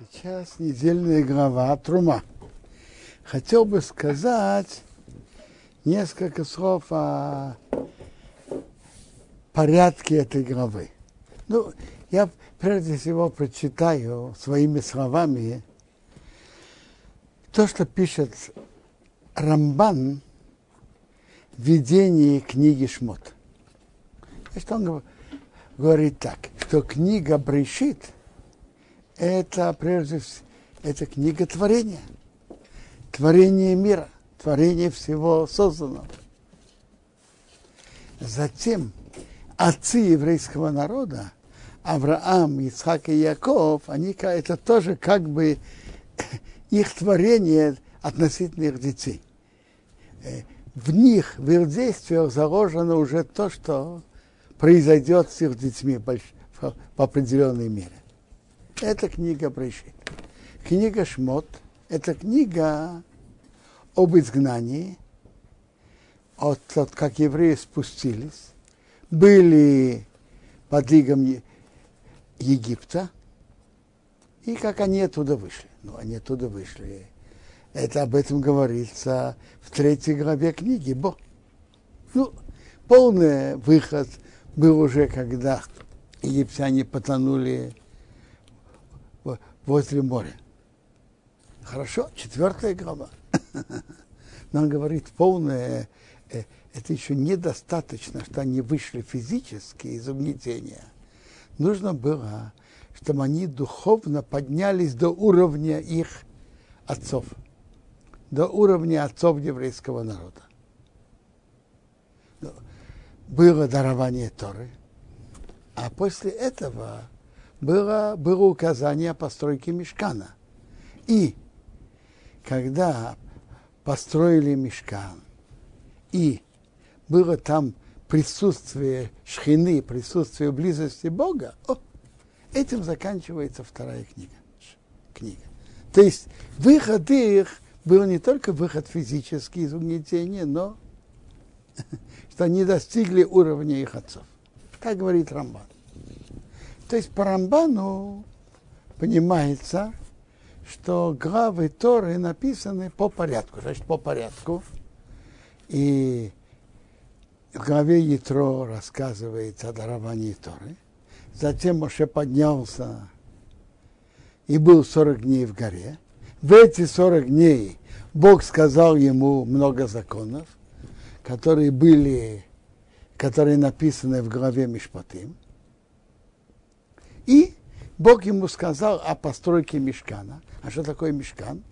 Сейчас недельная глава Трума. Хотел бы сказать несколько слов о порядке этой главы. Ну, я прежде всего прочитаю своими словами то, что пишет Рамбан в видении книги Шмот. Значит, он говорит так, что книга Брешит – это прежде всего это книга творения, творение мира, творение всего созданного. Затем отцы еврейского народа, Авраам, Ицхак и Яков, они это тоже как бы их творение относительно их детей. Э, в них, в их действиях заложено уже то, что произойдет с их детьми в определенной мере. Это книга Брешит. Книга Шмот – это книга об изгнании, от, от как евреи спустились, были под лигом Египта, и как они оттуда вышли. Ну, они оттуда вышли. Это об этом говорится в третьей главе книги Бо. Ну, полный выход был уже, когда египтяне потонули возле моря. Хорошо, четвертая глава. Но он говорит, полное, э, это еще недостаточно, что они вышли физически из угнетения. Нужно было, чтобы они духовно поднялись до уровня их отцов, до уровня отцов еврейского народа. Было дарование Торы, а после этого было, было указание о постройке мешкана. И когда построили мешкан, и было там присутствие шхины, присутствие близости Бога, о, этим заканчивается вторая книга. книга. То есть выход их был не только выход физический из угнетения, но что они достигли уровня их отцов. Так говорит Рамбан. То есть по Рамбану понимается, что главы Торы написаны по порядку, значит, по порядку. И в главе Ятро рассказывается о даровании Торы. Затем Моше поднялся и был 40 дней в горе. В эти 40 дней Бог сказал ему много законов, которые были, которые написаны в главе Мишпатим. И Бог ему сказал о постройке мешкана. А что такое мешкан?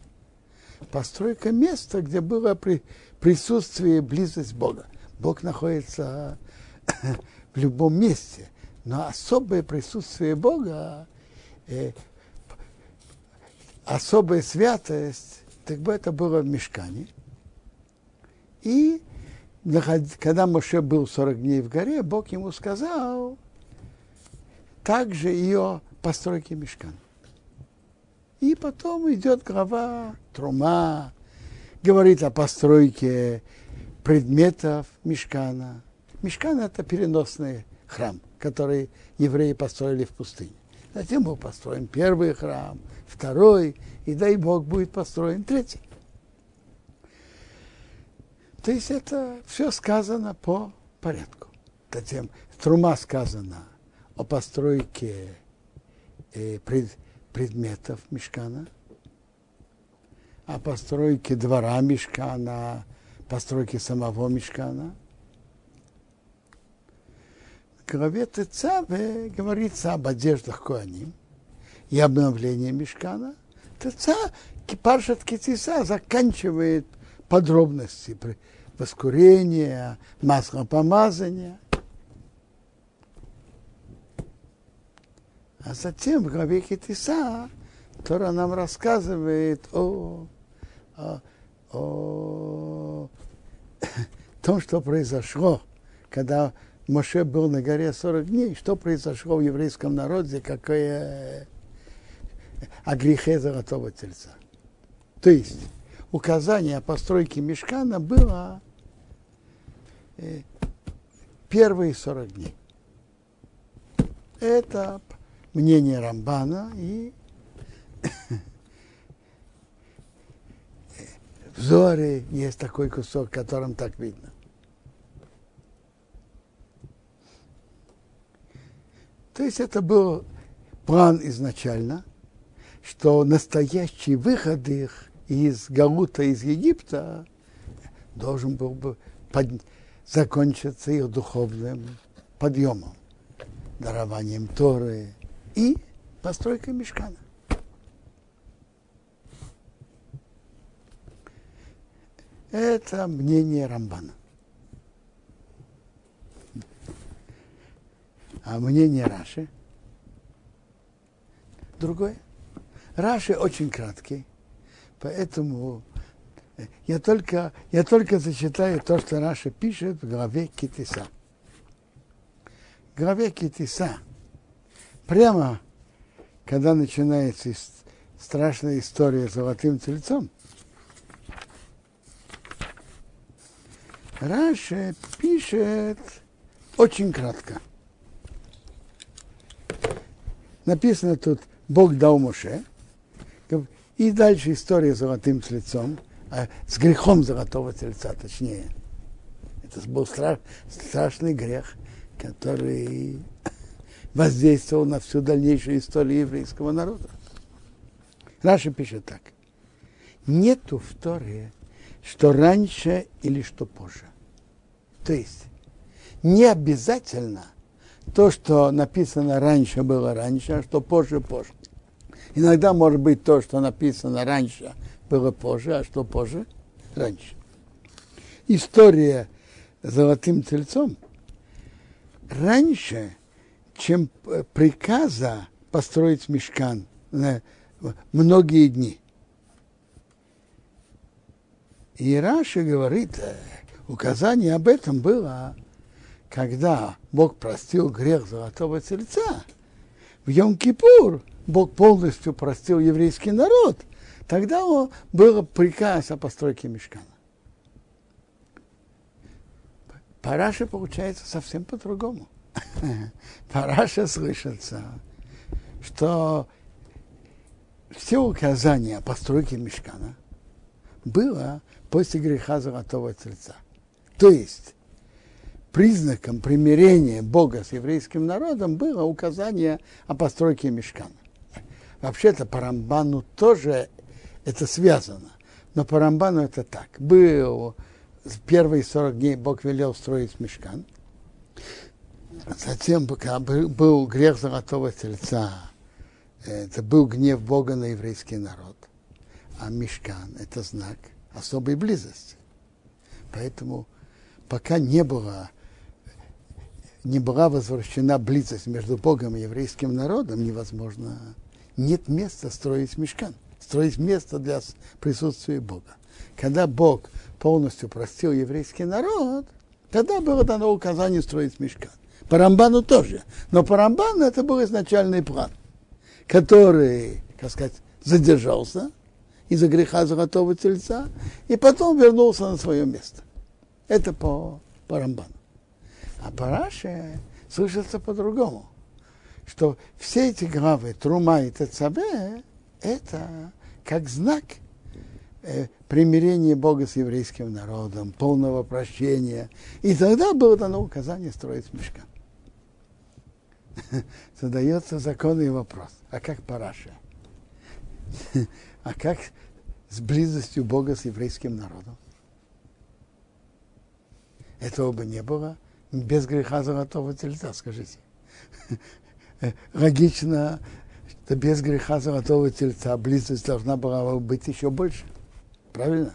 Постройка места, где было при, присутствие, близость Бога. Бог находится в любом месте, но особое присутствие Бога, э, особая святость, так бы это было в мешкане. И когда Моше был 40 дней в горе, Бог ему сказал, также ее постройки мешкан. И потом идет глава Трума, говорит о постройке предметов мешкана. Мешкан – это переносный храм, который евреи построили в пустыне. Затем был построен первый храм, второй, и дай Бог будет построен третий. То есть это все сказано по порядку. Затем Трума сказано – о постройке э, пред, предметов мешкана, о постройке двора мешкана, постройке самого мешкана. В главе Тецаве говорится об одеждах Коаним и обновлении мешкана. Теца, Паршат Китиса заканчивает подробности воскурения, маслопомазания – А затем в главе Хитиса Тора нам рассказывает о, о, о том, что произошло, когда Моше был на горе 40 дней, что произошло в еврейском народе, какое о грехе золотого тельца. То есть указание о постройке мешкана было э, первые 40 дней. Это мнение Рамбана и взоры есть такой кусок, которым так видно. То есть это был план изначально, что настоящий выход их из Галута, из Египта, должен был бы под... закончиться их духовным подъемом, дарованием Торы, и постройкой мешкана. Это мнение Рамбана. А мнение Раши другое. Раши очень краткий, поэтому я только, я только зачитаю то, что Раши пишет в главе Ки Тиса. В главе Ки Тиса, прямо когда начинается страшная история с золотым тельцом, Раши пишет очень кратко. Написано тут Бог дал Моше. И дальше история с золотым тельцом, а с грехом золотого тельца, точнее. Это был страш, страшный грех, который воздействовал на всю дальнейшую историю еврейского народа. Раша пишет так. Нету в Торе что раньше или что позже. То есть не обязательно то, что написано раньше, было раньше, а что позже, позже. Иногда может быть то, что написано раньше, было позже, а что позже, раньше. История с золотым тельцом раньше, чем приказа построить мешкан на многие дни – и Раши говорит, э, указание об этом было, когда Бог простил грех золотого тельца. В Йом-Кипур Бог полностью простил еврейский народ. Тогда был приказ о постройке мешкана. Параша получается совсем по-другому. Параша слышится, что все указания о постройке мешкана было после греха золотого тельца. То есть признаком примирения Бога с еврейским народом было указание о постройке мешкана. Вообще-то по Рамбану тоже это связано. Но по Рамбану это так. Был первые 40 дней Бог велел строить мешкан. Затем, пока был грех золотого тельца, это был гнев Бога на еврейский народ. А мешкан – это знак – особой близости. Поэтому пока не было не была возвращена близость между Богом и еврейским народом, невозможно, нет места строить мешкан, строить место для присутствия Бога. Когда Бог полностью простил еврейский народ, тогда было дано указание строить мешкан. По Рамбану тоже. Но по Рамбану это был изначальный план, который, как сказать, задержался, из-за греха золотого тельца, и потом вернулся на свое место. Это по, по Рамбану. А по Раше слышится по-другому, что все эти главы Трума и Тецабе это как знак э, примирения Бога с еврейским народом, полного прощения. И тогда было дано указание строить мешка. Задается законный вопрос. А как Параша? А как с близостью Бога с еврейским народом? Этого бы не было без греха золотого тельца, скажите. Логично, что без греха золотого тельца близость должна была быть еще больше. Правильно?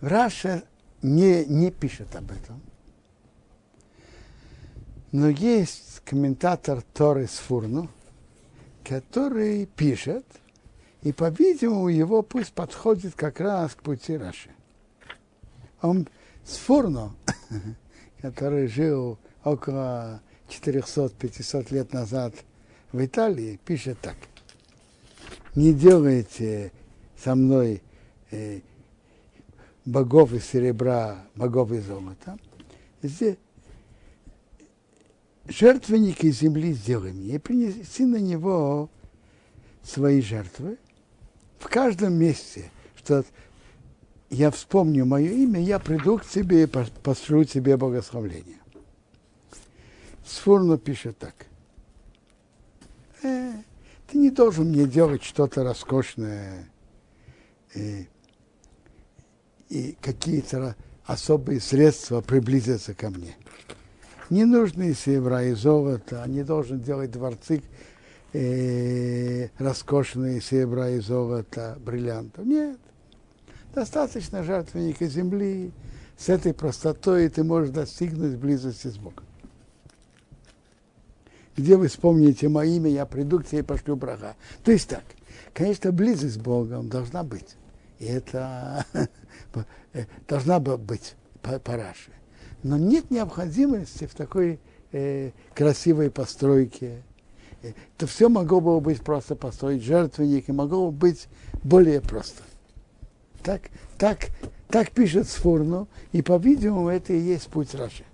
Раша не, не пишет об этом. Но есть комментатор Торы Сфурну, который пишет, и, по-видимому, его пусть подходит как раз к пути Раши. Он с Фурно, который жил около 400-500 лет назад в Италии, пишет так. Не делайте со мной э, богов из серебра, богов из золота. Здесь жертвенник из земли сделай мне, и принеси на него свои жертвы в каждом месте, что я вспомню мое имя, я приду к тебе и пошлю тебе богословление. Сфурно пишет так. Э, ты не должен мне делать что-то роскошное и, и какие-то особые средства приблизиться ко мне. Не нужно из серебра и золота, не должен делать дворцы э, роскошные серебра и золота, бриллиантов. Нет. Достаточно жертвенника земли. С этой простотой ты можешь достигнуть близости с Богом. Где вы вспомните мое имя, я приду к тебе и пошлю брага. То есть так, конечно, близость с Богом должна быть. И это должна быть параши. Но нет необходимости в такой э, красивой постройке. Это все могло бы быть просто построить жертвенник, и могло бы быть более просто. Так, так, так пишет Сфурну, и, по-видимому, это и есть путь Раши.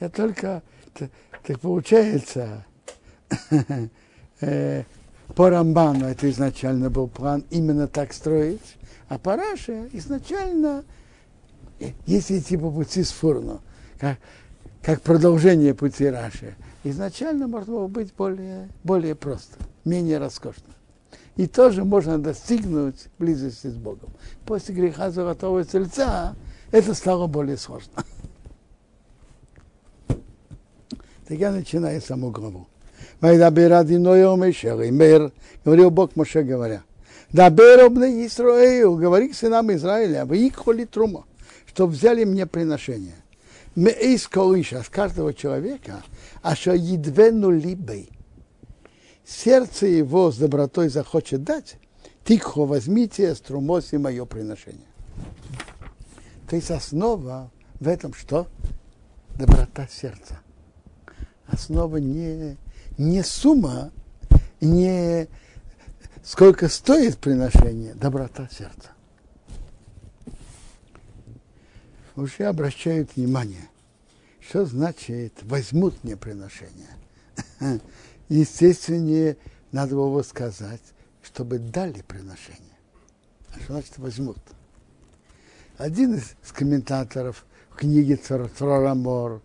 Я только, так получается, э, по Рамбану это изначально был план именно так строить, а по Раше изначально, если идти по пути Сфурну, как, как продолжение пути Раши, изначально можно было быть более, более просто, менее роскошно и тоже можно достигнуть близости с Богом. После греха золотого тельца это стало более сложно. Так я начинаю саму главу. Говорил Бог Моше говоря. Дабер обны Исраил, говори к сынам Израиля, вы их холи трума, что взяли мне приношение. Мы из колыша, с каждого человека, а что едвену либей, сердце его с добротой захочет дать, тихо возьмите струмоси мое приношение. То есть основа в этом что? Доброта сердца. Основа не, не сумма, не сколько стоит приношение, доброта сердца. Уже обращают внимание, что значит возьмут мне приношение. естественнее надо было сказать, чтобы дали приношение. А что значит возьмут? Один из комментаторов в книге Црорамор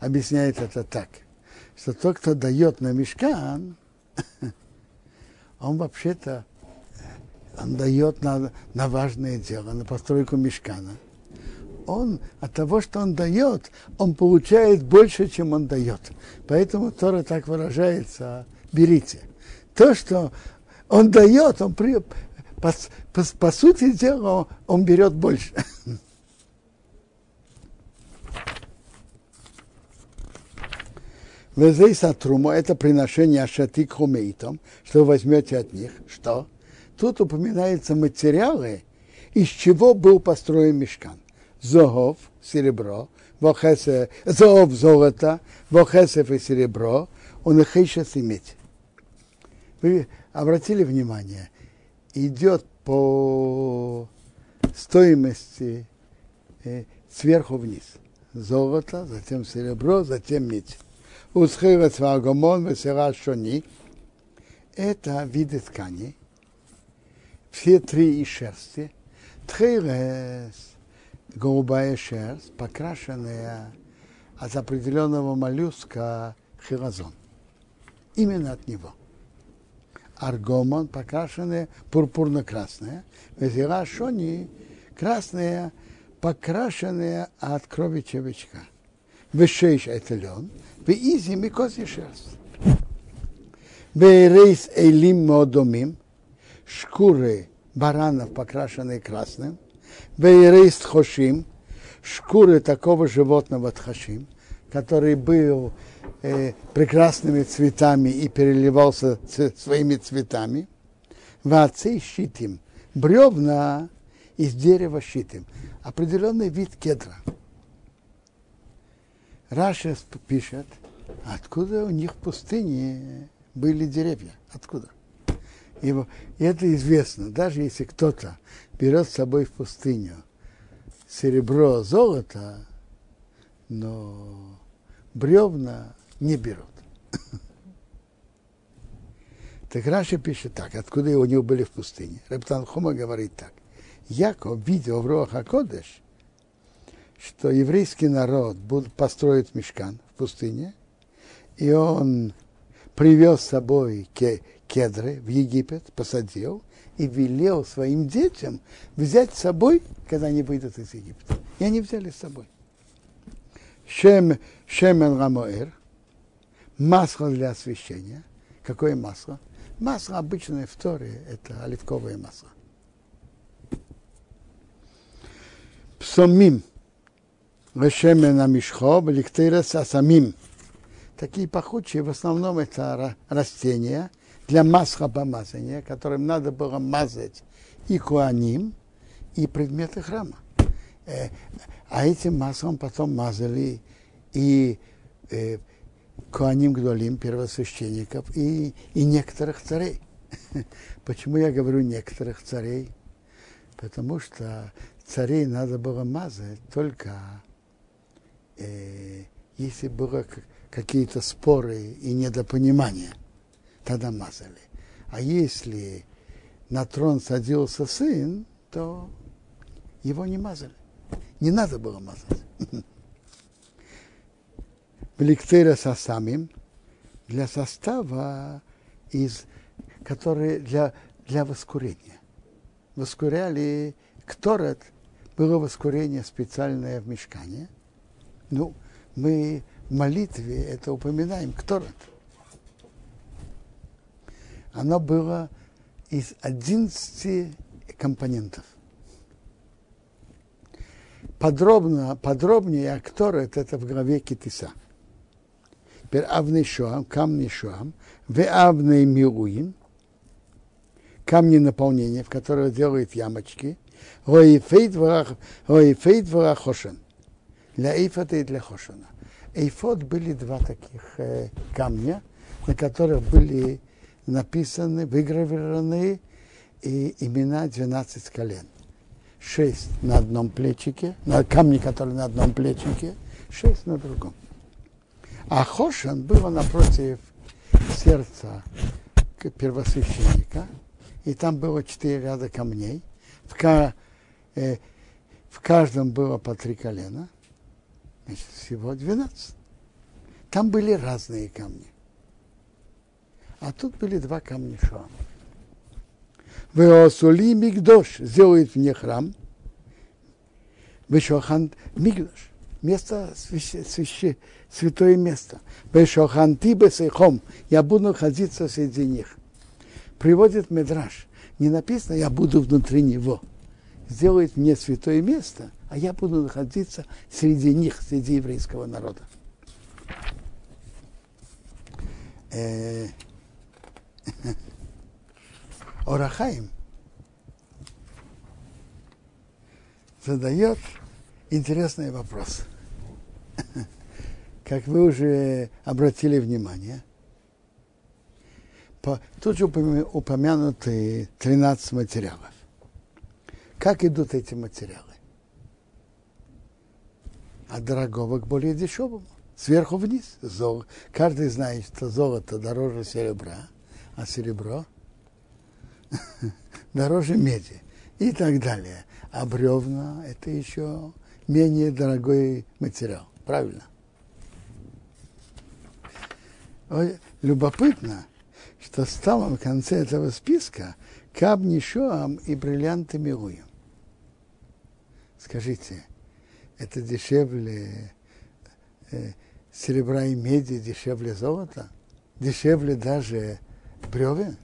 объясняет это так, что тот, кто дает на мешкан, он вообще-то он дает на, на важное дело, на постройку мешкана. Он от того, что он дает, он получает больше, чем он дает. Поэтому Тора так выражается, берите. То, что он дает, он при, по, по, по сути дела, он, он берет больше. Везей сатруму – это приношение ашатик хумейтом, что вы возьмете от них. Что? Тут упоминаются материалы, из чего был построен мешкан зогов, серебро, вохесе, зогов, золото, вохесев и серебро, он их сейчас иметь. Вы обратили внимание, идет по стоимости сверху вниз. Золото, затем серебро, затем медь. Усхирец вагомон, весера шони. Это виды ткани. Все три и шерсти. Тхейрес голубая шерсть, покрашенная от определенного моллюска хилозон. Именно от него. Аргомон покрашенная пурпурно-красная. Везера шони красная, покрашенная от крови червячка. Вешейш это лен, веизим и козья шерсть. Вейрейс эйлим модомим, шкуры баранов, покрашенные красным, Бейрейст хошим, шкуры такого животного тхашим, который был э, прекрасными цветами и переливался ц- своими цветами. Вацы щитим, бревна из дерева щитим, определенный вид кедра. Раша пишет, откуда у них в пустыне были деревья, откуда? И это известно, даже если кто-то берет с собой в пустыню серебро, золото, но бревна не берут. Так Раши пишет так, откуда у него были в пустыне. Рептан Хума говорит так. Яков видел в Роха Кодеш, что еврейский народ будет построить мешкан в пустыне, и он привез с собой кедры в Египет, посадил и велел своим детям взять с собой, когда они выйдут из Египта. И они взяли с собой. Шем, шемен рамоэр, масло для освещения. Какое масло? Масло обычное в Торе – это оливковое масло. Псомим. Решемен амишхо, ликтейрес асамим. Такие пахучие, в основном это растения для масла помазания, которым надо было мазать и куаним, и предметы храма. Э, а этим маслом потом мазали и э, Куаним Гдолим, первосвященников, и, и некоторых царей. Почему я говорю некоторых царей? Потому что царей надо было мазать только э, если было какие-то споры и недопонимания, тогда мазали. А если на трон садился сын, то его не мазали. Не надо было мазать. Бликтера со самим для состава, из, который для, для воскурения. Воскуряли кторет, было воскурение специальное в мешкане. Ну, мы в молитве это упоминаем, кторет. Оно было из 11 компонентов подробно, подробнее акторет это в главе Китиса. Теперь Авный Шоам, камни Шоам, в Авный Мируин, камни наполнения, в которых делают ямочки, Роифейт Варахошен, для Эйфота и для Хошена. Эйфот были два таких э, камня, на которых были написаны, выгравированы и имена 12 колен шесть на одном плечике, на камне, который на одном плечике, шесть на другом. А Хошин было напротив сердца первосвященника, и там было четыре ряда камней. В, ка, э, в каждом было по три колена, значит, всего двенадцать. Там были разные камни. А тут были два камня Шоама. Веосули Мигдош сделает мне храм. Вешохан Мигдош. Место свяще, святое место. Вешохан Тибесейхом. Я буду находиться среди них. Приводит Медраж. Не написано, я буду внутри него. Сделает мне святое место, а я буду находиться среди них, среди еврейского народа. Орахаим задает интересный вопрос. Как вы уже обратили внимание, по, тут же упомянуты 13 материалов. Как идут эти материалы? От дорогого к более дешевому. Сверху вниз. Зол... Каждый знает, что золото дороже серебра, а серебро дороже меди и так далее. А бревна – это еще менее дорогой материал. Правильно? Любопытно, что в самом конце этого списка камни шоам и бриллианты милуем. Скажите, это дешевле э, серебра и меди, дешевле золота? Дешевле даже бревен?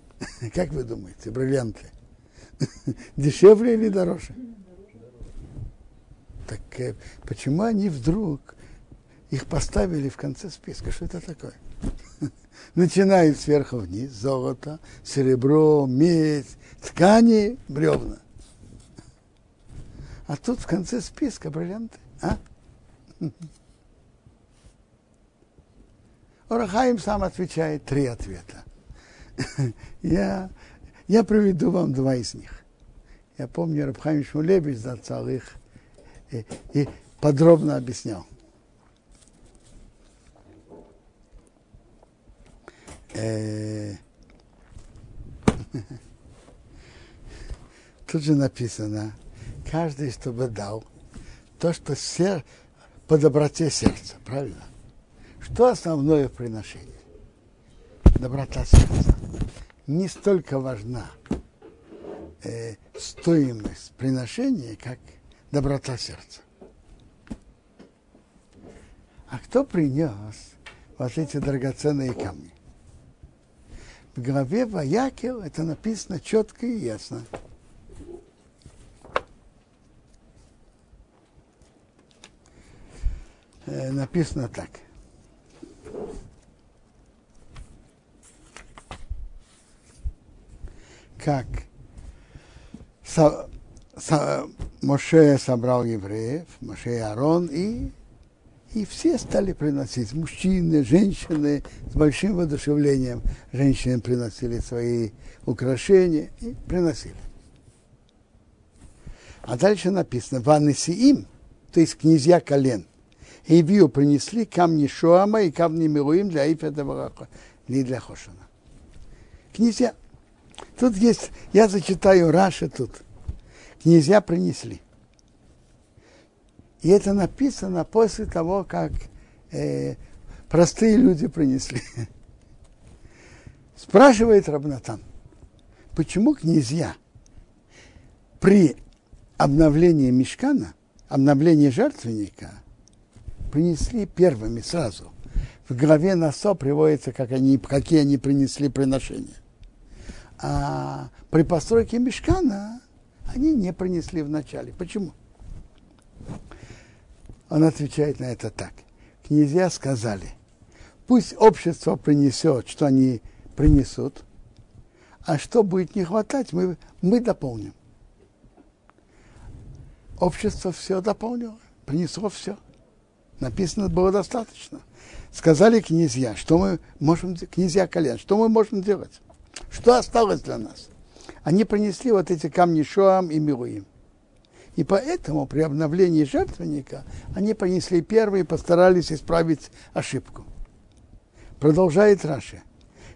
Как вы думаете, бриллианты? Дешевле или дороже? Так э, почему они вдруг их поставили в конце списка? Что это такое? Начинают сверху вниз золото, серебро, медь, ткани, бревна. А тут в конце списка бриллианты. А? Орахаим сам отвечает три ответа. Я, я приведу вам два из них. Я помню, Рабхайм Шмулевич зацал их и, и подробно объяснял. Э, Тут же написано, каждый, чтобы дал то, что сер... по доброте сердца, правильно? Что основное в приношении? Доброта сердца. Не столько важна э, стоимость приношения, как доброта сердца. А кто принес вот эти драгоценные камни? В главе Ваякел это написано четко и ясно. Э, написано так. Как со, со, Моше собрал евреев, Моше и Арон, и, и все стали приносить. Мужчины, женщины с большим воодушевлением. Женщины приносили свои украшения и приносили. А дальше написано, Ванесиим, то есть князья колен, Ивию принесли камни Шуама и камни Мируим для Ифеда Бараха, не для Хошина. Князья. Тут есть, я зачитаю Раши тут. Князья принесли. И это написано после того, как э, простые люди принесли. Спрашивает Рабнатан, почему князья при обновлении мешкана, обновлении жертвенника – принесли первыми сразу. В главе Насо приводится, как они, какие они принесли приношения. А при постройке мешкана они не принесли вначале. Почему? Он отвечает на это так. Князья сказали, пусть общество принесет, что они принесут, а что будет не хватать, мы, мы дополним. Общество все дополнило, принесло все написано было достаточно. Сказали князья, что мы можем, князья колен, что мы можем делать? Что осталось для нас? Они принесли вот эти камни Шоам и Мируим. И поэтому при обновлении жертвенника они принесли первые и постарались исправить ошибку. Продолжает Раши.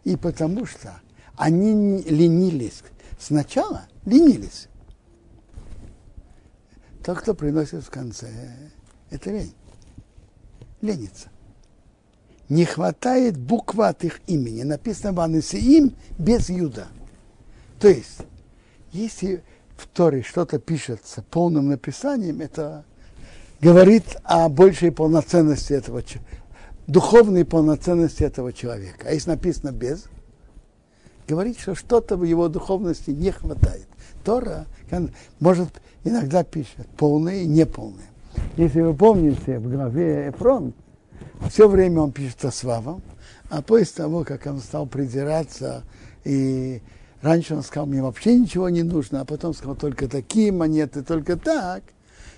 И потому что они ленились. Сначала ленились. Тот, кто приносит в конце, это лень ленится. Не хватает буква от их имени. Написано Ванесиим без Юда. То есть, если в Торе что-то пишется полным написанием, это говорит о большей полноценности этого духовной полноценности этого человека. А если написано без, говорит, что что-то в его духовности не хватает. Тора может иногда пишет полное и неполное. Если вы помните, в главе Эфрон, все время он пишет о славам, а после того, как он стал придираться, и раньше он сказал, мне вообще ничего не нужно, а потом сказал, только такие монеты, только так,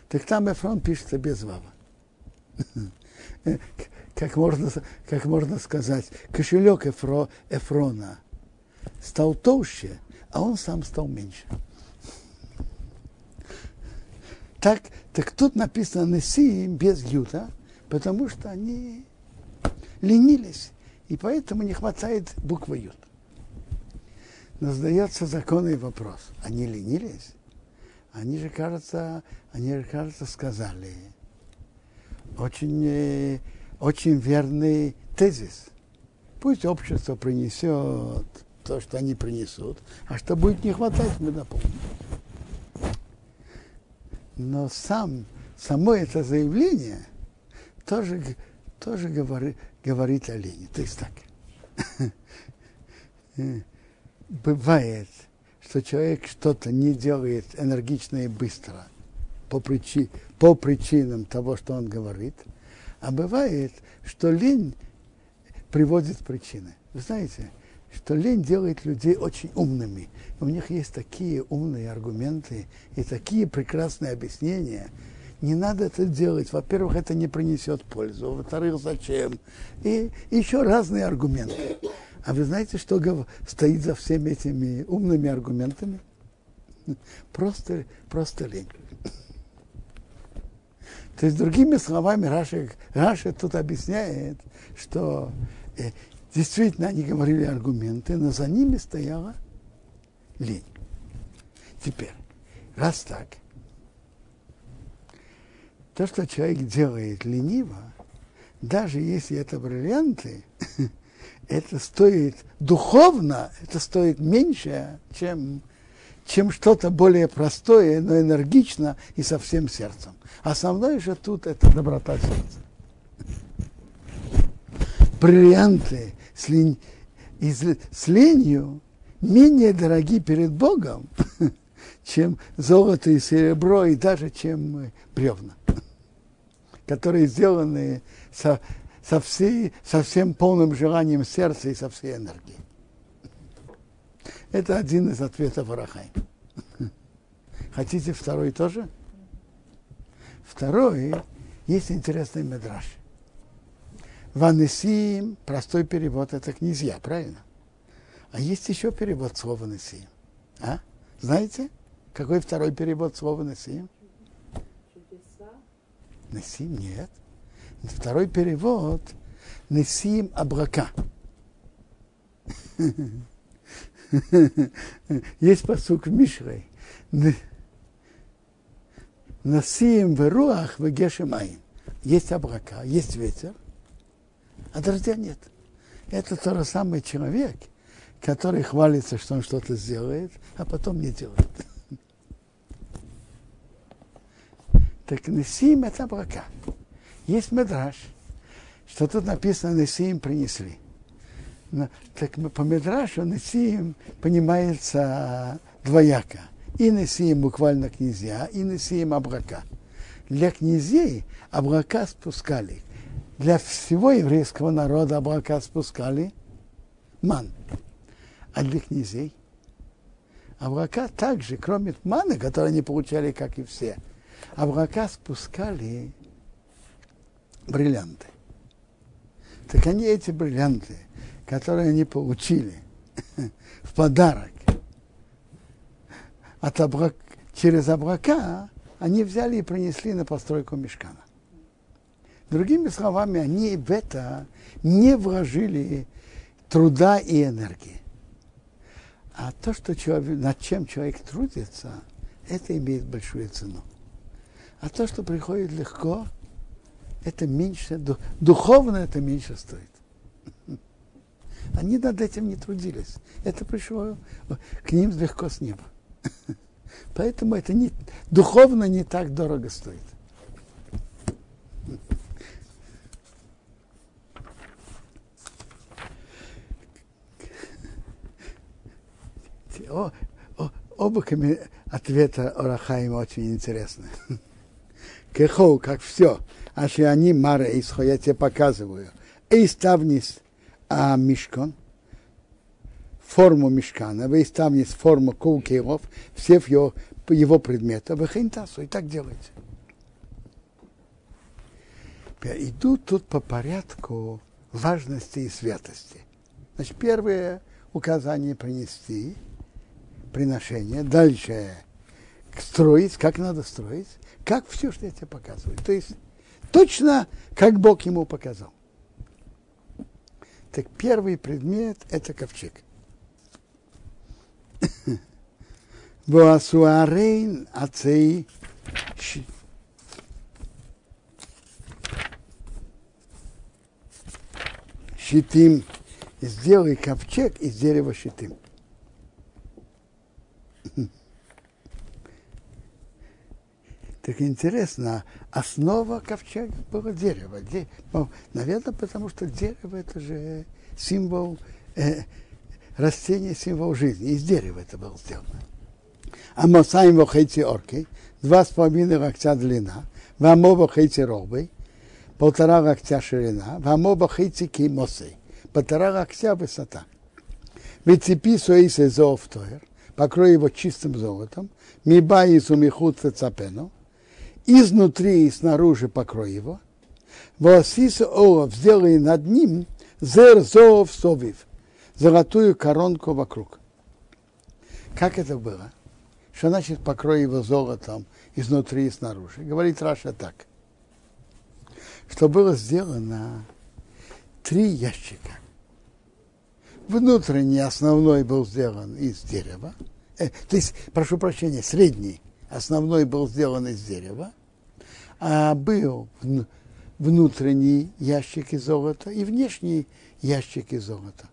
так там Эфрон пишется без вава. Как можно, как можно сказать, кошелек Эфро, Эфрона стал толще, а он сам стал меньше. Так, так тут написано Неси без Юта, потому что они ленились, и поэтому не хватает буквы Ют. Но задается законный вопрос. Они ленились? Они же, кажется, они же, кажется, сказали очень, э, очень верный тезис. Пусть общество принесет то, что они принесут, а что будет не хватать, мы дополним но сам, само это заявление тоже, тоже говори, говорит о лени. То есть так. Бывает, что человек что-то не делает энергично и быстро по, причи, по причинам того, что он говорит, а бывает, что лень приводит причины. Вы знаете, что лень делает людей очень умными. У них есть такие умные аргументы и такие прекрасные объяснения. Не надо это делать. Во-первых, это не принесет пользу. Во-вторых, зачем? И еще разные аргументы. А вы знаете, что стоит за всеми этими умными аргументами? Просто, просто лень. То есть, другими словами, Раши, Раши тут объясняет, что э, Действительно, они говорили аргументы, но за ними стояла лень. Теперь, раз так, то, что человек делает лениво, даже если это бриллианты, это стоит духовно, это стоит меньше, чем, чем что-то более простое, но энергично и со всем сердцем. Основное же тут это доброта сердца. Бриллианты с, лень, из, с ленью менее дороги перед Богом, чем золото и серебро, и даже чем бревна, которые сделаны со, со, всей, со всем полным желанием сердца и со всей энергией. Это один из ответов Арахай. Хотите второй тоже? Второй, есть интересный медраж. Ванесим, простой перевод, это князья, правильно? А есть еще перевод слова Несим. А? Знаете, какой второй перевод слова Несим? Несим нет. Второй перевод Несим Абрака. Есть посук в Мишрей. Насим в руах в гешемаин. Есть абрака, есть ветер, а дождя нет. Это тот же самый человек, который хвалится, что он что-то сделает, а потом не делает. Так Несим это абрака. Есть медраж, что тут написано Несим принесли. Но, так по медрашу Несим понимается двояко. И Несим буквально князья, и Несим абрака. Для князей абрака спускали. Для всего еврейского народа абрака спускали ман. А для князей абрака также, кроме маны, которые они получали, как и все, абрака спускали бриллианты. Так они эти бриллианты, которые они получили в подарок от абрак, через абрака, они взяли и принесли на постройку мешкана. Другими словами, они в это не вложили труда и энергии. А то, что человек, над чем человек трудится, это имеет большую цену. А то, что приходит легко, это меньше, духовно это меньше стоит. Они над этим не трудились. Это пришло к ним легко с неба. Поэтому это не, духовно не так дорого стоит. О, о, оба ответа Орахаима очень интересны. Кехоу, как все, а что они маре исхо, я тебе показываю. И ставнис а мишкон, форму мешкана, вы ставнис форму кулкеров, все его, его предметы, вы хинтасу, и так делайте. Иду тут по порядку важности и святости. Значит, первое указание принести, приношение, дальше строить, как надо строить, как все, что я тебе показываю. То есть точно, как Бог ему показал. Так первый предмет – это ковчег. Боасуарейн ацей щитим. Сделай ковчег из дерева щитим. Так интересно, основа ковчега было дерево. Де, наверное, потому что дерево это же символ, э, растение символ жизни. Из дерева это было сделано. А мосаем вохейти орки, два с половиной локтя длина, вамо вохейти робы, полтора локтя ширина, вамо вохейти кимосы, полтора локтя высота. Ведь цепи суэйсе зоофтоер, покрой его чистым золотом, миба и сумихут цапену, изнутри и снаружи покрой его. Воосис Олов, сделай над ним зер зоов совив, золотую коронку вокруг. Как это было? Что значит покрой его золотом изнутри и снаружи? Говорит Раша так, что было сделано три ящика. Внутренний основной был сделан из дерева, э, то есть, прошу прощения, средний, основной был сделан из дерева, а был внутренний ящик из золота и внешний ящик из золота.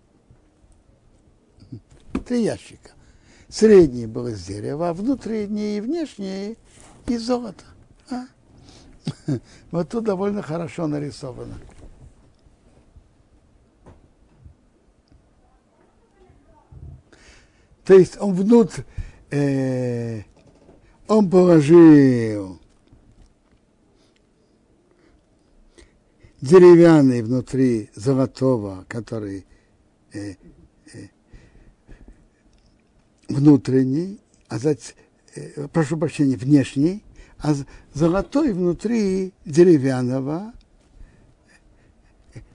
Три ящика. Средний был из дерева, а внутренний и внешний из золота. А? Вот тут довольно хорошо нарисовано. То есть он внутрь, э, он положил деревянный внутри золотого, который э, э, внутренний, а затем, э, прошу прощения, внешний, а золотой внутри деревянного,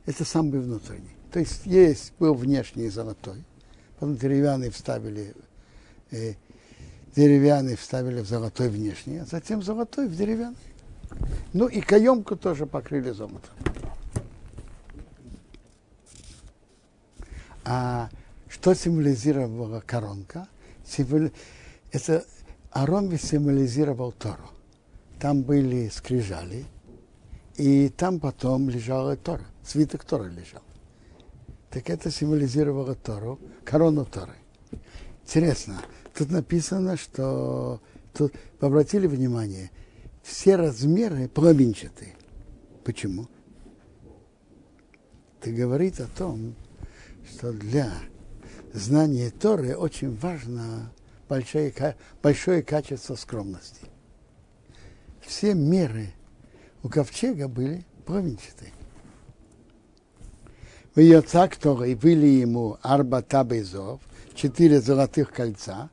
это самый внутренний. То есть есть был внешний золотой, потом деревянный вставили, э, деревянный вставили в золотой внешний, а затем золотой в деревянный. Ну и каемку тоже покрыли золотом. А что символизировала коронка? Символи... Это Арон символизировал Тору. Там были скрижали, и там потом лежала Тора, свиток Торы лежал. Так это символизировало Тору, корону Торы. Интересно, тут написано, что тут обратили внимание, все размеры половинчатые. Почему? Это говорит о том, что для знания Торы очень важно большое, большое качество скромности. Все меры у ковчега были половинчатые. В ее Торы были ему арба табезов, четыре золотых кольца,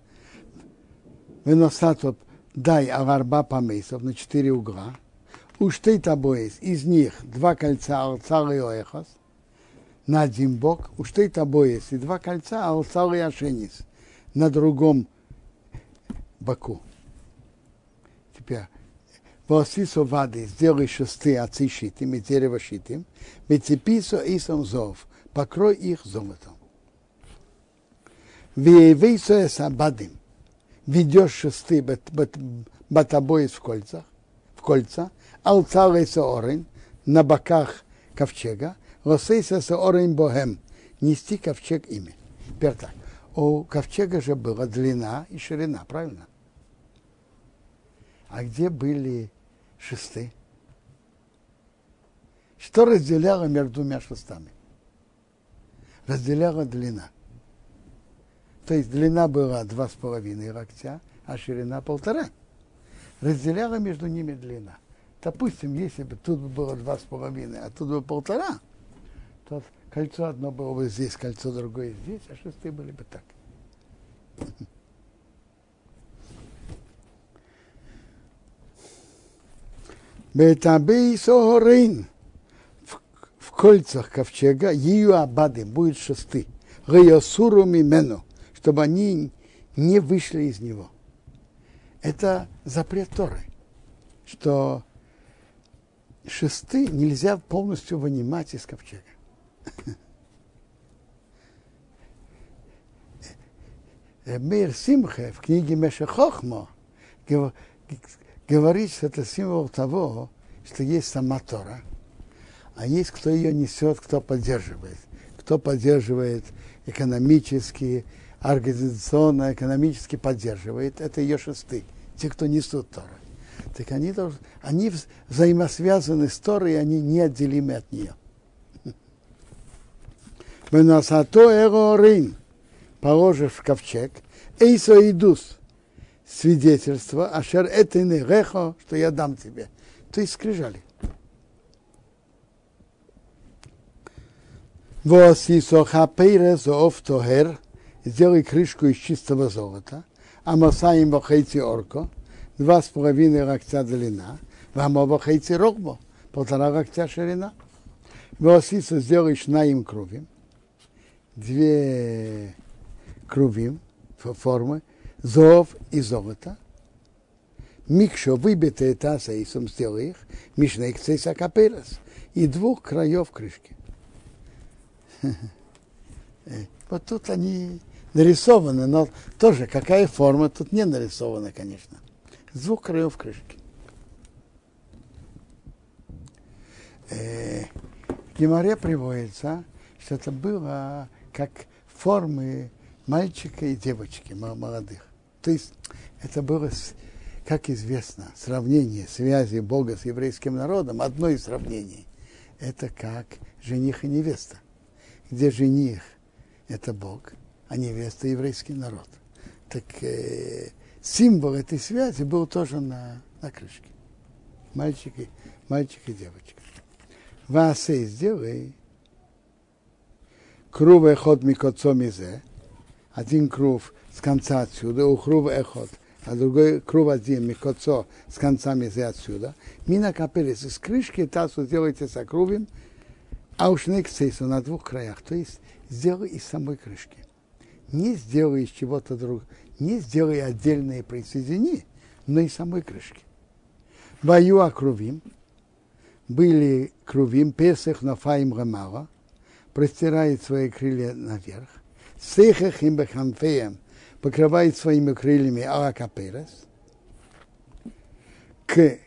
выносатов дай аварба помесов на четыре угла, уж ты тобоис, из них два кольца алцар и на один бок, уж ты тобоис, и два кольца алцар и ашенис, на другом боку. Теперь, Восисо воды, сделай шесты отцы щитим и дерево щитим, бецеписо исом зов, покрой их золотом. Веевейсо эсабадим, ведешь шесты батабоис в кольцах, в кольца, алцалейсо орен, на боках ковчега, лосейса орен богем, нести ковчег ими. Теперь так, у ковчега же была длина и ширина, правильно? А где были шесты? Что разделяло между двумя шестами? Разделяла длина. То есть длина была два с половиной локтя, а ширина полтора. Разделяла между ними длина. Допустим, если бы тут было два с половиной, а тут было полтора, то кольцо одно было бы здесь, кольцо другое здесь, а шесты были бы так. Бетабей Сохорин в кольцах ковчега ее абады будет шесты. Гайосуру мимену, чтобы они не вышли из него. Это запрет Торы, что шесты нельзя полностью вынимать из ковчега. Мир Симхе в книге Мешехохмо говорит, что это символ того, что есть сама Тора, а есть кто ее несет, кто поддерживает. Кто поддерживает экономически, организационно, экономически поддерживает, это ее шесты, те, кто несут Тору. Так они, должны, они взаимосвязаны с Торой, и они неотделимы от нее. Венасато эрорин, положишь в ковчег, эйсо идус, свидетельство, ашер это не рехо, что я дам тебе. То есть скрижали. Восисо хапейре зооф тохер, сделай крышку из чистого золота, а масаим вахейти орко, два с половиной локтя длина, вамо вахейти рогбо, полтора локтя ширина. Восисо сделай шнаим кровим, две кровим, формы, зов и золото. Микшо выбитые таса и сам сделал их, мишней кцейса капелас, и двух краев крышки. Вот тут они нарисовано, но тоже какая форма тут не нарисована, конечно. Двух краев крышки. Э, в Геморе приводится, что это было как формы мальчика и девочки молодых. То есть это было, как известно, сравнение связи Бога с еврейским народом, одно из сравнений. Это как жених и невеста, где жених – это Бог, а невеста – еврейский народ. Так э, символ этой связи был тоже на, на крышке. Мальчик и, мальчик и девочка. Ваасе сделай крув эхот микоцо мизе, один крув с конца отсюда, у крув эхот, а другой крув один микоцо с конца мизе отсюда. Мина капелес из крышки тасу сделайте с окрувим, а уж нексейсу на двух краях, то есть сделай из самой крышки. Не сделай из чего-то другого, не сделай отдельные присоедини, но и самой крышки. Вою окрувим, были крувим, Песах на фаим гамала, простирает свои крылья наверх, Сехах им баханфеем покрывает своими крыльями Алакаперес, к,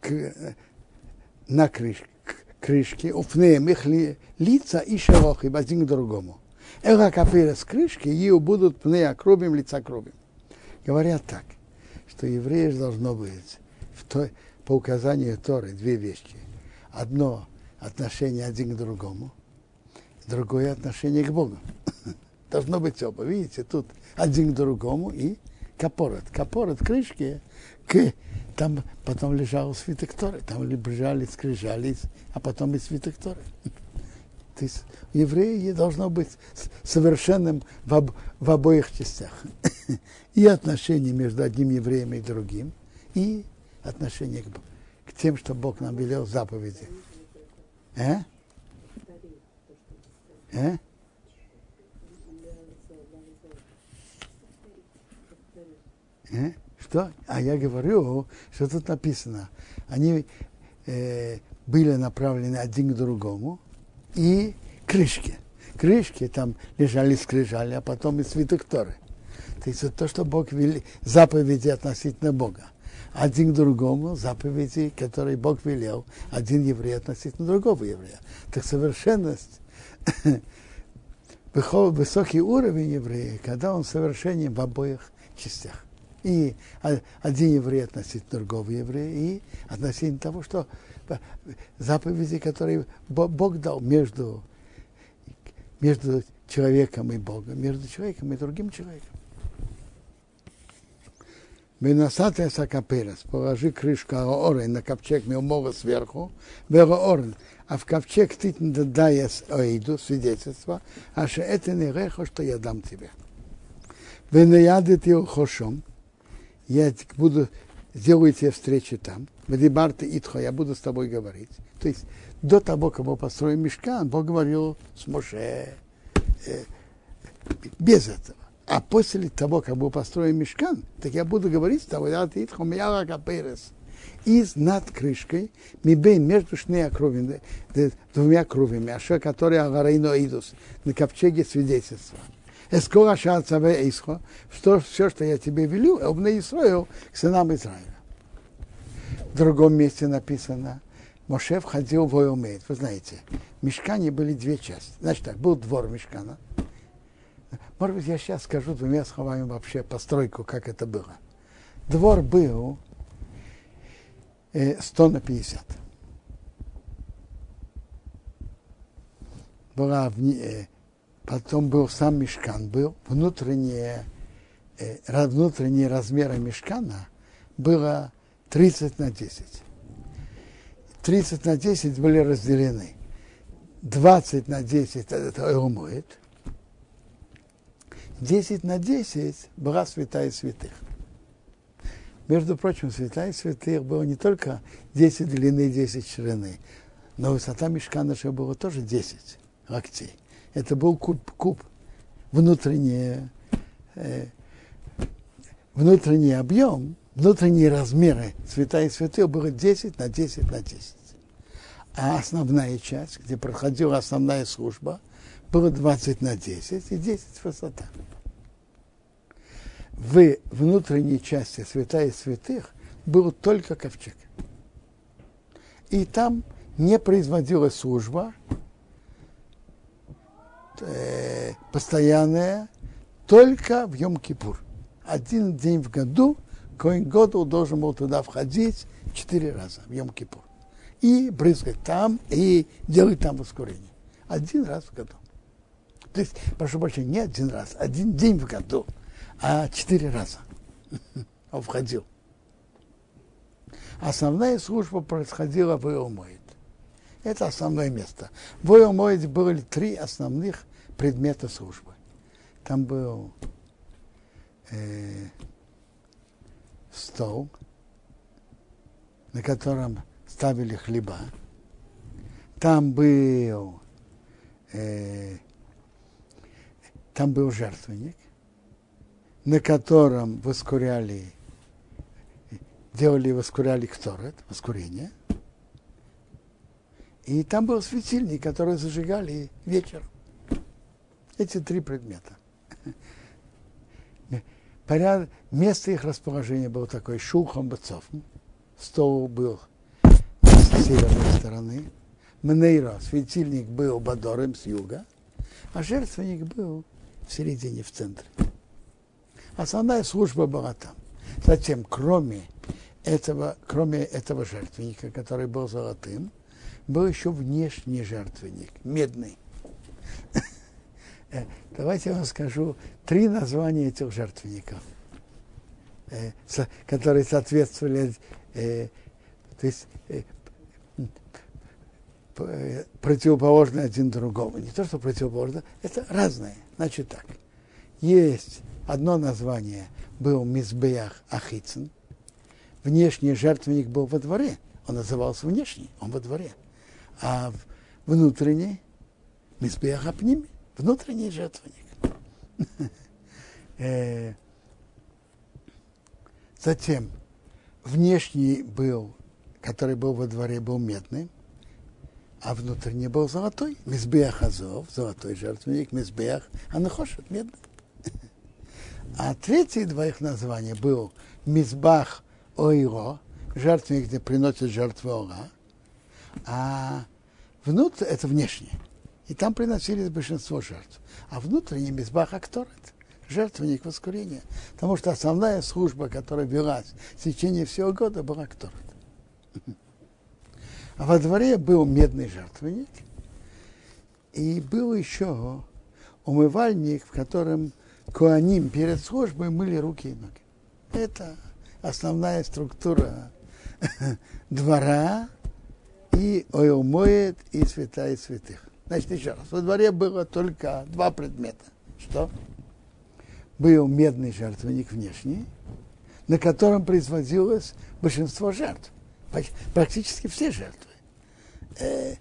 к, на крышке, крышке, уфнеем их ли, лица и шелохи один к другому. Элакаперес крышки, ее будут пне окрубим, лица кровим. Говорят так, что евреи должно быть в той, по указанию Торы две вещи одно отношение один к другому, другое отношение к Богу. Должно быть оба. Видите, тут один к другому и капорот. Капорот крышки, к, там потом лежал свиток Торы, там лежали, скрижали, а потом и свиток Торы. То евреи должно быть совершенным в, об, в обоих частях. И отношение между одним евреем и другим, и отношение к Богу тем, что Бог нам велел заповеди. Э? Э? Э? Что? А я говорю, что тут написано. Они э, были направлены один к другому и крышки. Крышки там лежали скрижали, а потом и свиток Торы. То есть это то, что Бог вели, заповеди относительно Бога один к другому заповеди, которые Бог велел, один еврей относительно другого еврея. Так совершенность, высокий уровень еврея, когда он совершенен в обоих частях. И один еврей относительно другого еврея, и относительно того, что заповеди, которые Бог дал между, между человеком и Богом, между человеком и другим человеком. Бенасатая сакаперес, положи крышку аорен на ковчег милмова сверху, вероорен, а в ковчег ты даешь оиду, свидетельство, а что это не рехо, что я дам тебе. Венеядет его хошом, я буду, сделаю тебе встречи там, Вадибарты Итхо, я буду с тобой говорить. То есть до того, как мы построим мешкан, Бог говорил с Моше э, без этого. А после того, как был построен мешкан, так я буду говорить с тобой, из над крышкой, мибей между кровями, двумя кровями, аша, которые агарейно идус, на ковчеге свидетельства. Эскора шацаве исхо, что все, что я тебе велю, обне Исраил к сынам Израиля. В другом месте написано, Моше входил в Ойомейт. Вы знаете, в Мешкане были две части. Значит так, был двор Мешкана, может быть, я сейчас скажу двумя словами вообще постройку, как это было. Двор был 100 э, на 50. Была э, потом был сам мешкан, был внутренние, э, внутренние размеры мешкана было 30 на 10. 30 на 10 были разделены. 20 на 10 это умоет, 10 на 10 была святая святых. Между прочим, святая святых было не только 10 длины, 10 ширины, но высота мешка нашего была тоже 10 локтей. Это был куб, куб внутренний, э, внутренний объем, внутренние размеры святая святых было 10 на 10 на 10. А основная часть, где проходила основная служба – было 20 на 10 и 10 высота. в внутренней части святая святых был только ковчег. И там не производилась служба э, постоянная, только в Йом-Кипур. Один день в году Коин Году должен был туда входить четыре раза в Йом-Кипур. И брызгать там, и делать там ускорение. Один раз в году. То есть, прошу прощения, не один раз, один день в году, а четыре раза он входил. Основная служба происходила в Иомоид. Это основное место. В Иомоиде были три основных предмета службы. Там был э, стол, на котором ставили хлеба. Там был, э, там был жертвенник, на котором воскуряли, делали воскуряли кторет, воскурение. И там был светильник, который зажигали вечером. Эти три предмета. Поряд... Место их расположения было такое шухом бацов. Стол был с северной стороны. Мнейра, светильник был бадорем с юга, а жертвенник был в середине, в центре. Основная служба была там. Затем, кроме этого, кроме этого жертвенника, который был золотым, был еще внешний жертвенник, медный. Э, давайте я вам скажу три названия этих жертвенников, э, которые соответствовали, э, то есть противоположны один другому. Не то, что противоположно, это разные. Значит так. Есть одно название, был Мизбеях Ахицин. Внешний жертвенник был во дворе. Он назывался внешний, он во дворе. А внутренний Мизбеях Апними внутренний жертвенник. Э, затем внешний был, который был во дворе, был медный, а внутренний был золотой. Мизбех Азов, золотой жертвенник, Мизбех Анахошет, медный. А третье два их названия был Мизбах Ойро, жертвенник, где приносят жертву Ора, а внутрь это внешнее. И там приносились большинство жертв. А внутренний мизбах акторет, жертвенник воскурения. Потому что основная служба, которая велась в течение всего года, была акторет. А во дворе был медный жертвенник, и был еще умывальник, в котором куаним перед службой мыли руки и ноги. Это основная структура двора и моет и святая святых. Значит, еще раз. Во дворе было только два предмета. Что? Был медный жертвенник внешний, на котором производилось большинство жертв. Практически все жертвы. Э,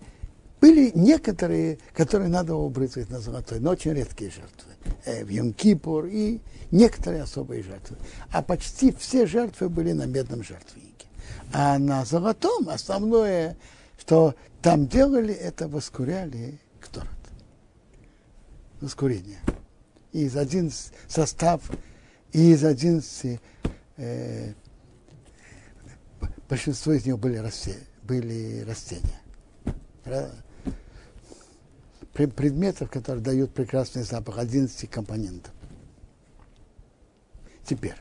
были некоторые, которые надо было брызгать на золотой, но очень редкие жертвы. Э, в Йом-Кипур и некоторые особые жертвы. А почти все жертвы были на медном жертвеннике. А на золотом основное что там делали, это воскуряли кторот. Воскурение. И из один состав, и из одиннадцати э, большинство из них были, рассе, были растения. Предметов, которые дают прекрасный запах, 11 компонентов. Теперь,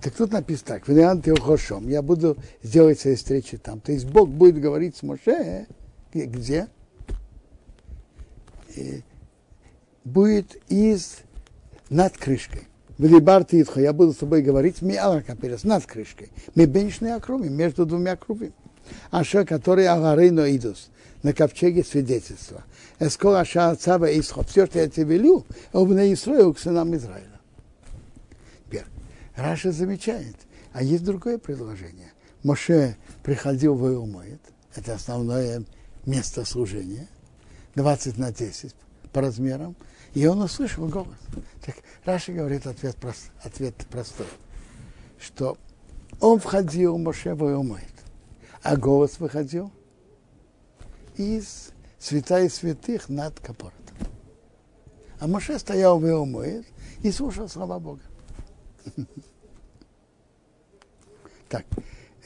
так тут написано так, вариант Йохошом, я буду сделать свои встречи там. То есть Бог будет говорить с Моше, где? И будет из над крышкой. Велибарты Итхо, я буду с тобой говорить, ми алакаперес, над крышкой. Мы бенчные округи, между двумя кругами. Аша, который агарейно идус, на ковчеге свидетельства. Эскол аша цава исхо. Все, что я тебе велю, обне Исраил к сынам Израиля. Раша замечает. А есть другое предложение. Моше приходил в Иумоид, это основное место служения, 20 на 10 по размерам, и он услышал голос. Так Раша говорит ответ, прост, ответ простой, что он входил, в Иумоид, а голос выходил из святая святых над Капоротом. А Моше стоял в Иумоид и слушал слова Бога. Так,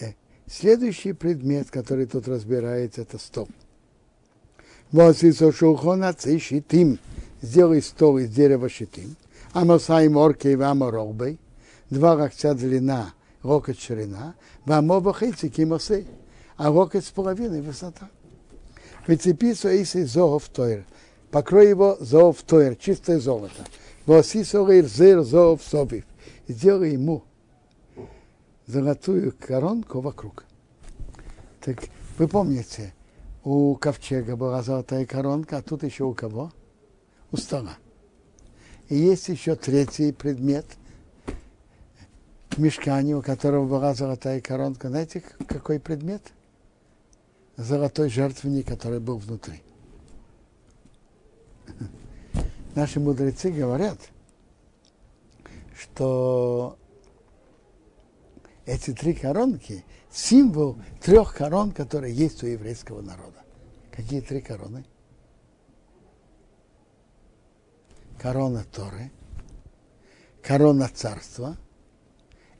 э, следующий предмет, который тут разбирается, это стол. шулхона щитим. Сделай стол из дерева щитим. Амосай моркей ваморолбей. Два локтя длина, локоть ширина. Вамоба хейци кимосы. А локоть с половиной высота. Прицепиться если зоов тойр. Покрой его зоов тойр, чистое золото. Восисорир зер зоов собив. Сделай ему золотую коронку вокруг. Так вы помните, у ковчега была золотая коронка, а тут еще у кого? У стола. И есть еще третий предмет в мешкане, у которого была золотая коронка. Знаете, какой предмет? золотой жертвенник, который был внутри. Наши мудрецы говорят, что эти три коронки – символ трех корон, которые есть у еврейского народа. Какие три короны? Корона Торы, корона царства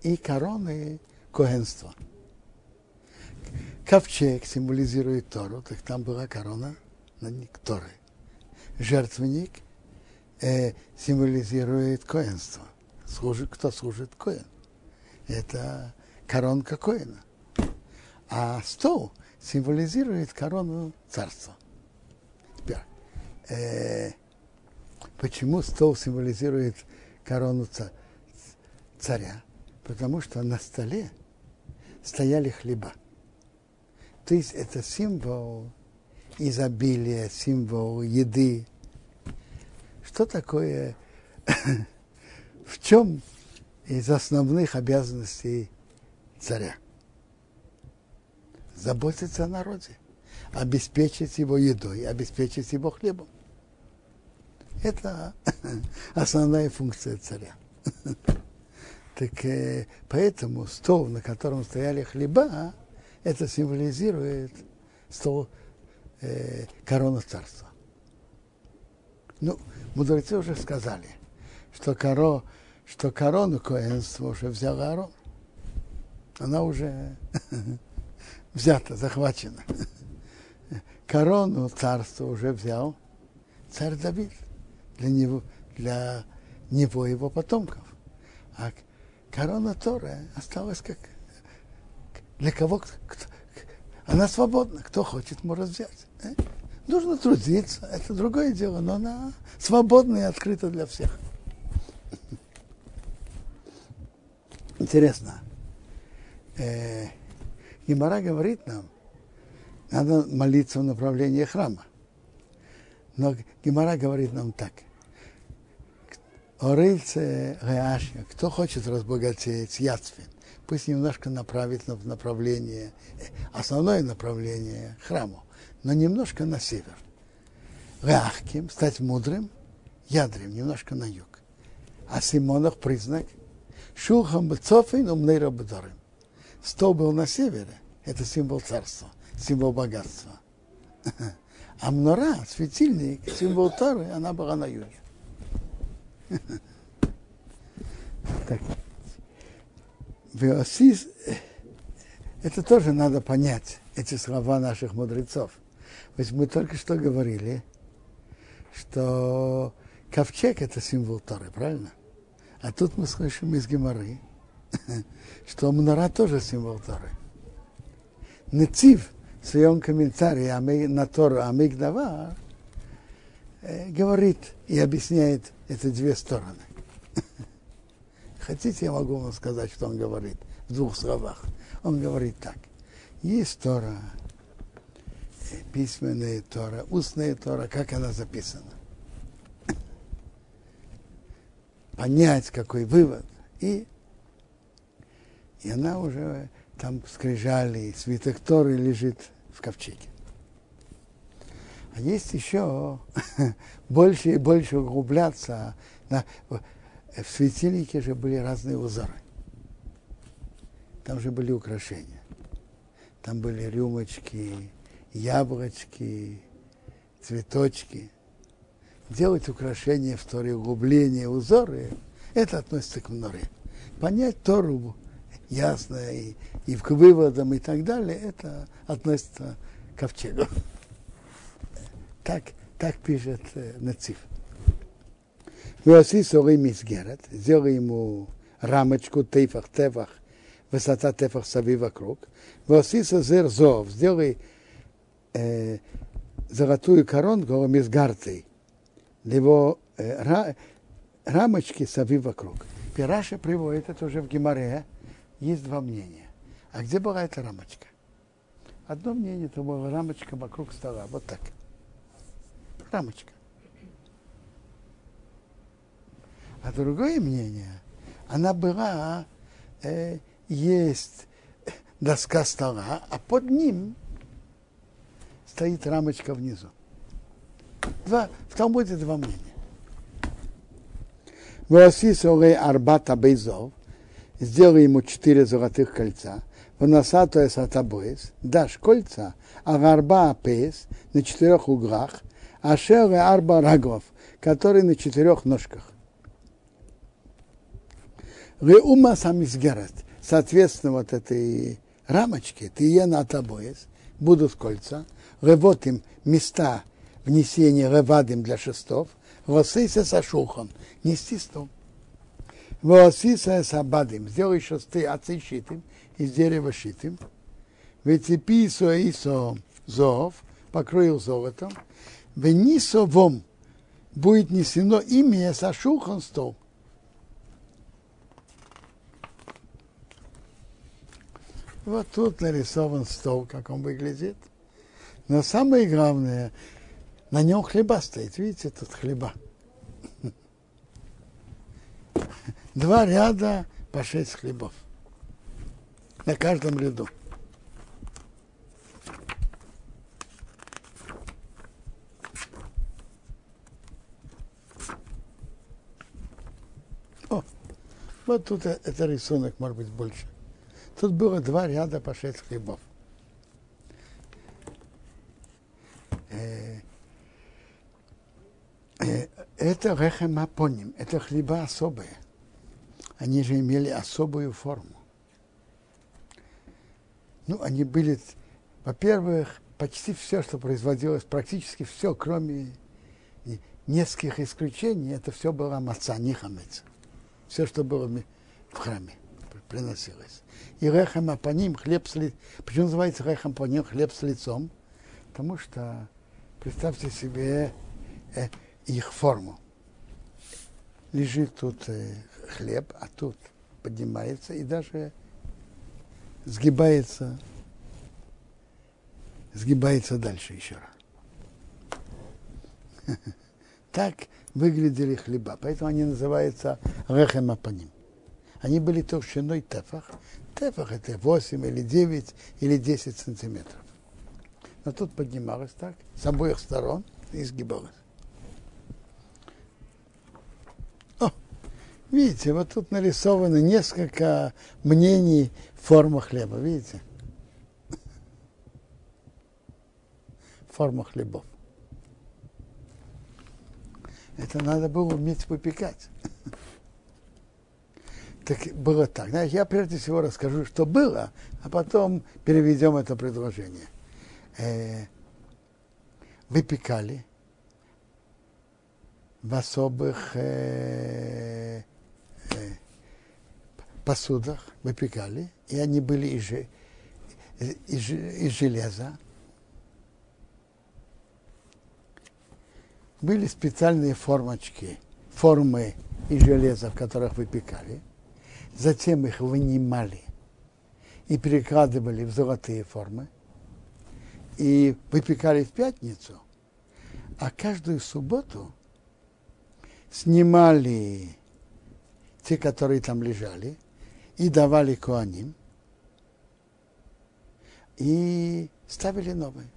и короны коhenства – Ковчег символизирует Тору, так там была корона на Торы. Жертвенник э, символизирует коинство. Служит, кто служит коин. Это коронка коина. А стол символизирует корону царства. Теперь, э, почему стол символизирует корону царя? Потому что на столе стояли хлеба. То есть это символ изобилия, символ еды. Что такое, в чем из основных обязанностей царя? Заботиться о народе, обеспечить его едой, обеспечить его хлебом. Это основная функция царя. Так э, поэтому стол, на котором стояли хлеба, это символизирует стол э, корону царства. Ну, мудрецы уже сказали, что, коро, что корону коэнства уже взял Аарон. Она уже взята, захвачена. Корону царства уже взял царь Давид для него, для него его потомков. А корона Торы осталась как для кого кто, она свободна, кто хочет, может взять. Э? Нужно трудиться, это другое дело, но она свободна и открыта для всех. Интересно. Э, Гимара говорит нам, надо молиться в направлении храма. Но Гимара говорит нам так. Орыльце Гаашья, кто хочет разбогатеть, Яцфин, пусть немножко направит в направление, основное направление храму, но немножко на север. Рахким, стать мудрым, ядрем, немножко на юг. А Симонов признак Шулхам Бецофин умней Рабадорим. Стол был на севере, это символ царства, символ богатства. А мнора, светильник, символ Торы, она была на юге. Так. Веосис, это тоже надо понять, эти слова наших мудрецов. Ведь мы только что говорили, что ковчег – это символ Торы, правильно? А тут мы слышим из Геморы, что Мнора тоже символ Торы. Нецив в своем комментарии на Тору Амигдава э, говорит и объясняет эти две стороны. Хотите, я могу вам сказать, что он говорит в двух словах. Он говорит так. Есть Тора, письменная Тора, устная Тора, как она записана. Понять, какой вывод. И, и она уже там скрижали, свиток Торы лежит в ковчеге. А есть еще больше и больше углубляться на, в светильнике же были разные узоры. Там же были украшения. Там были рюмочки, яблочки, цветочки. Делать украшения в Торе, углубления, узоры, это относится к мноре. понять Тору ясно и, и к выводам и так далее, это относится к ковчегу. Так, так пишет э, Нациф. Васи соры мисгерет, сделай ему рамочку, тейфах, тефах, высота тефах сави вокруг. Васи зер зов, сделай э, золотую коронку мисгартой, его э, ра, рамочки сави вокруг. Пираша приводит это уже в Гимаре, есть два мнения. А где была эта рамочка? Одно мнение, это была рамочка вокруг стола, вот так. Рамочка. А другое мнение, она была, э, есть доска стола, а под ним стоит рамочка внизу. Два, в Талмуде два мнения. Васиса арбата бейзов, сделай ему четыре золотых кольца, выносатая сатабоис, дашь кольца, а гарба пейс на четырех углах, а шелы арба рагов, который на четырех ножках. Реума самизгерет, соответственно, вот этой рамочки, ты е на табоис, будут кольца, ревот им места внесения ревадим для шестов, восыся сашухан, нести стол. Воосиса сабадим, сделай шесты отцы щитым, из дерева щитым. Вецепи исо зов, покрою золотом. Венисо вом, будет несено имя Сашухан стол. Вот тут нарисован стол, как он выглядит. Но самое главное, на нем хлеба стоит. Видите, тут хлеба. два ряда по шесть хлебов. На каждом ряду. О, вот тут это рисунок, может быть, больше. Тут было два ряда по шесть хлебов. Э, э, это рехемапоним, это хлеба особые они же имели особую форму. Ну, они были, во-первых, почти все, что производилось, практически все, кроме нескольких исключений, это все было маца, не хамец. Все, что было в храме, приносилось. И рехам апаним, хлеб с лицом. Почему называется рехам апаним, хлеб с лицом? Потому что, представьте себе э, их форму. Лежит тут э, хлеб, а тут поднимается и даже сгибается, сгибается дальше еще раз. Так выглядели хлеба, поэтому они называются рехем апаним. Они были толщиной тефах. Тефах это 8 или 9 или 10 сантиметров. Но тут поднималось так, с обоих сторон и сгибалось. Видите, вот тут нарисованы несколько мнений форма хлеба, видите? Форма хлебов. Это надо было уметь выпекать. Так было так. Знаешь, я прежде всего расскажу, что было, а потом переведем это предложение. Э, выпекали в особых э, посудах выпекали, и они были из, из, из железа. Были специальные формочки, формы из железа, в которых выпекали. Затем их вынимали и перекладывали в золотые формы. И выпекали в пятницу. А каждую субботу снимали те, которые там лежали, и давали коаним, и ставили новые.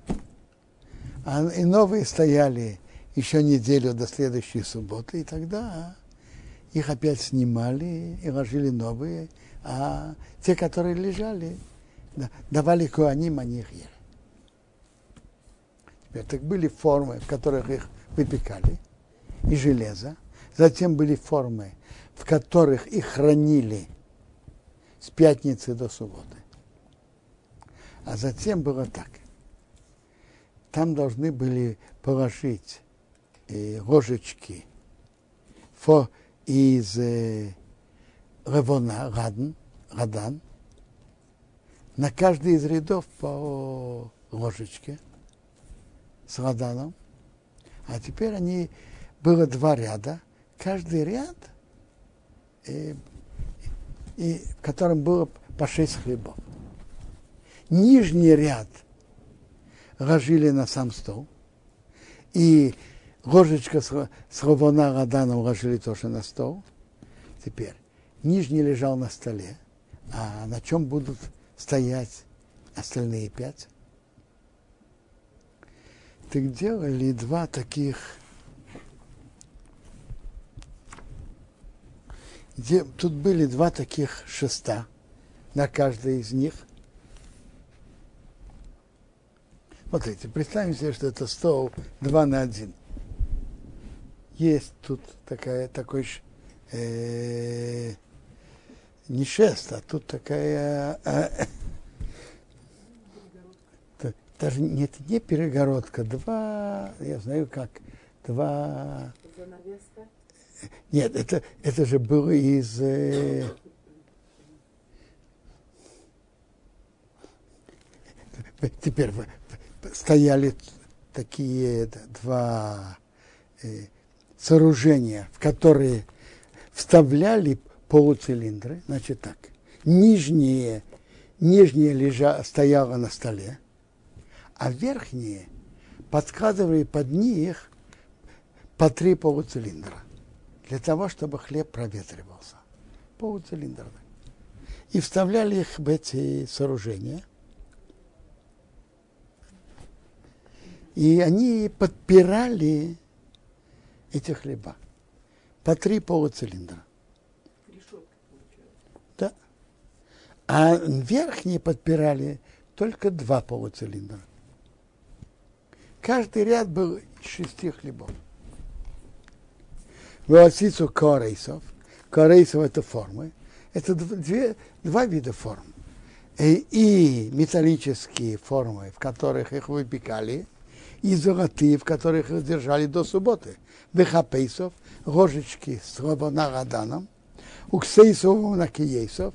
А, и новые стояли еще неделю до следующей субботы, и тогда их опять снимали и ложили новые, а те, которые лежали, давали коаним, они их ели. Теперь так были формы, в которых их выпекали, и железо. Затем были формы, в которых их хранили с пятницы до субботы. А затем было так. Там должны были положить э, ложечки из э, Ревона, Радан, Радан, на каждый из рядов по ложечке с Раданом. А теперь они, было два ряда, каждый ряд, э, и, в котором было по шесть хлебов. Нижний ряд ложили на сам стол, и ложечка с, с Ровона Раданом ложили тоже на стол. Теперь нижний лежал на столе, а на чем будут стоять остальные пять? Так делали два таких где, тут были два таких шеста на каждой из них. Смотрите, представим себе, что это стол два на один есть тут такая, такой э, не шест, а тут такая э, даже нет, не перегородка, два, я знаю как, два. Занавеска? Нет, это, это же было из э, теперь стояли такие два э, сооружения, в которые вставляли полуцилиндры, значит так, нижние, нижнее лежа, стояло на столе, а верхние подкладывали под них по три полуцилиндра для того, чтобы хлеб проветривался. Полуцилиндра. И вставляли их в эти сооружения. И они подпирали эти хлеба. По три полуцилиндра. Да. А верхние подпирали только два полуцилиндра. Каждый ряд был из шести хлебов. Васицу корейсов. Корейсов это формы. Это две, два вида форм. И, и металлические формы, в которых их выпекали, и золотые, в которых их держали до субботы бехапейсов, ложечки с робонараданом, у на киесов,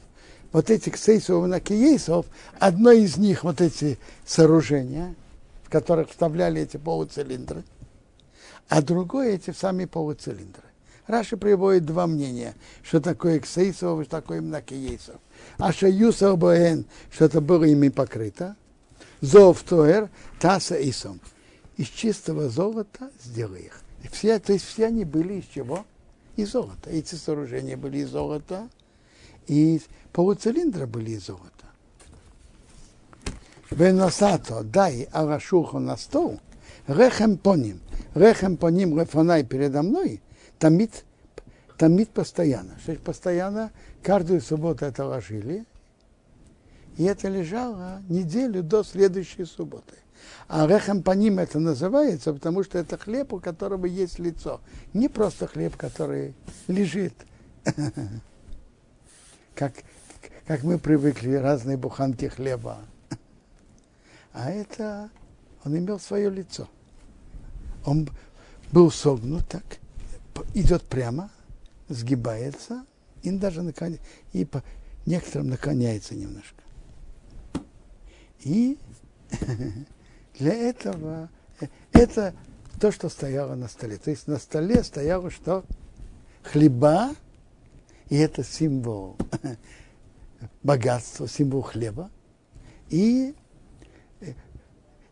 вот эти ксейсов на киесов, одно из них вот эти сооружения, в которых вставляли эти полуцилиндры, а другое эти сами полуцилиндры. Раши приводит два мнения, что такое ксейсов, что такое мнакиесов. А шаюсов боэн, что это было ими покрыто. Зов тоэр, таса исом. Из чистого золота сделай их. Все, то есть все они были из чего? Из золота. Эти сооружения были из золота, и полуцилиндра были из золота. Веносато дай арашуху на стол, рехем по ним, рехем по ним рефонай передо мной, томит, томит постоянно. Что постоянно, каждую субботу это ложили, и это лежало неделю до следующей субботы. А рехем по ним это называется, потому что это хлеб, у которого есть лицо. Не просто хлеб, который лежит. Как, как мы привыкли, разные буханки хлеба. А это, он имел свое лицо. Он был согнут так, идет прямо, сгибается, и даже наклоня... и по некоторым наклоняется немножко. И Для этого это то, что стояло на столе. То есть на столе стояло что? Хлеба, и это символ богатства, символ хлеба. И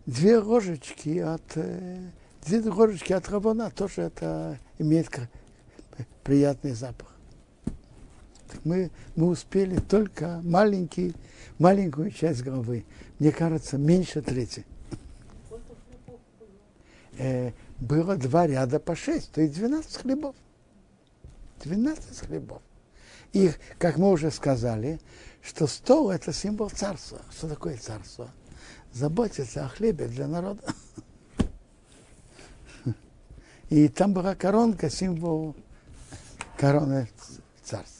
две ложечки от две ложечки от рабона тоже это имеет приятный запах. Мы, мы успели только маленький, маленькую часть головы. Мне кажется, меньше трети э, было два ряда по шесть, то есть 12 хлебов. 12 хлебов. И, как мы уже сказали, что стол – это символ царства. Что такое царство? Заботиться о хлебе для народа. И там была коронка, символ короны царства.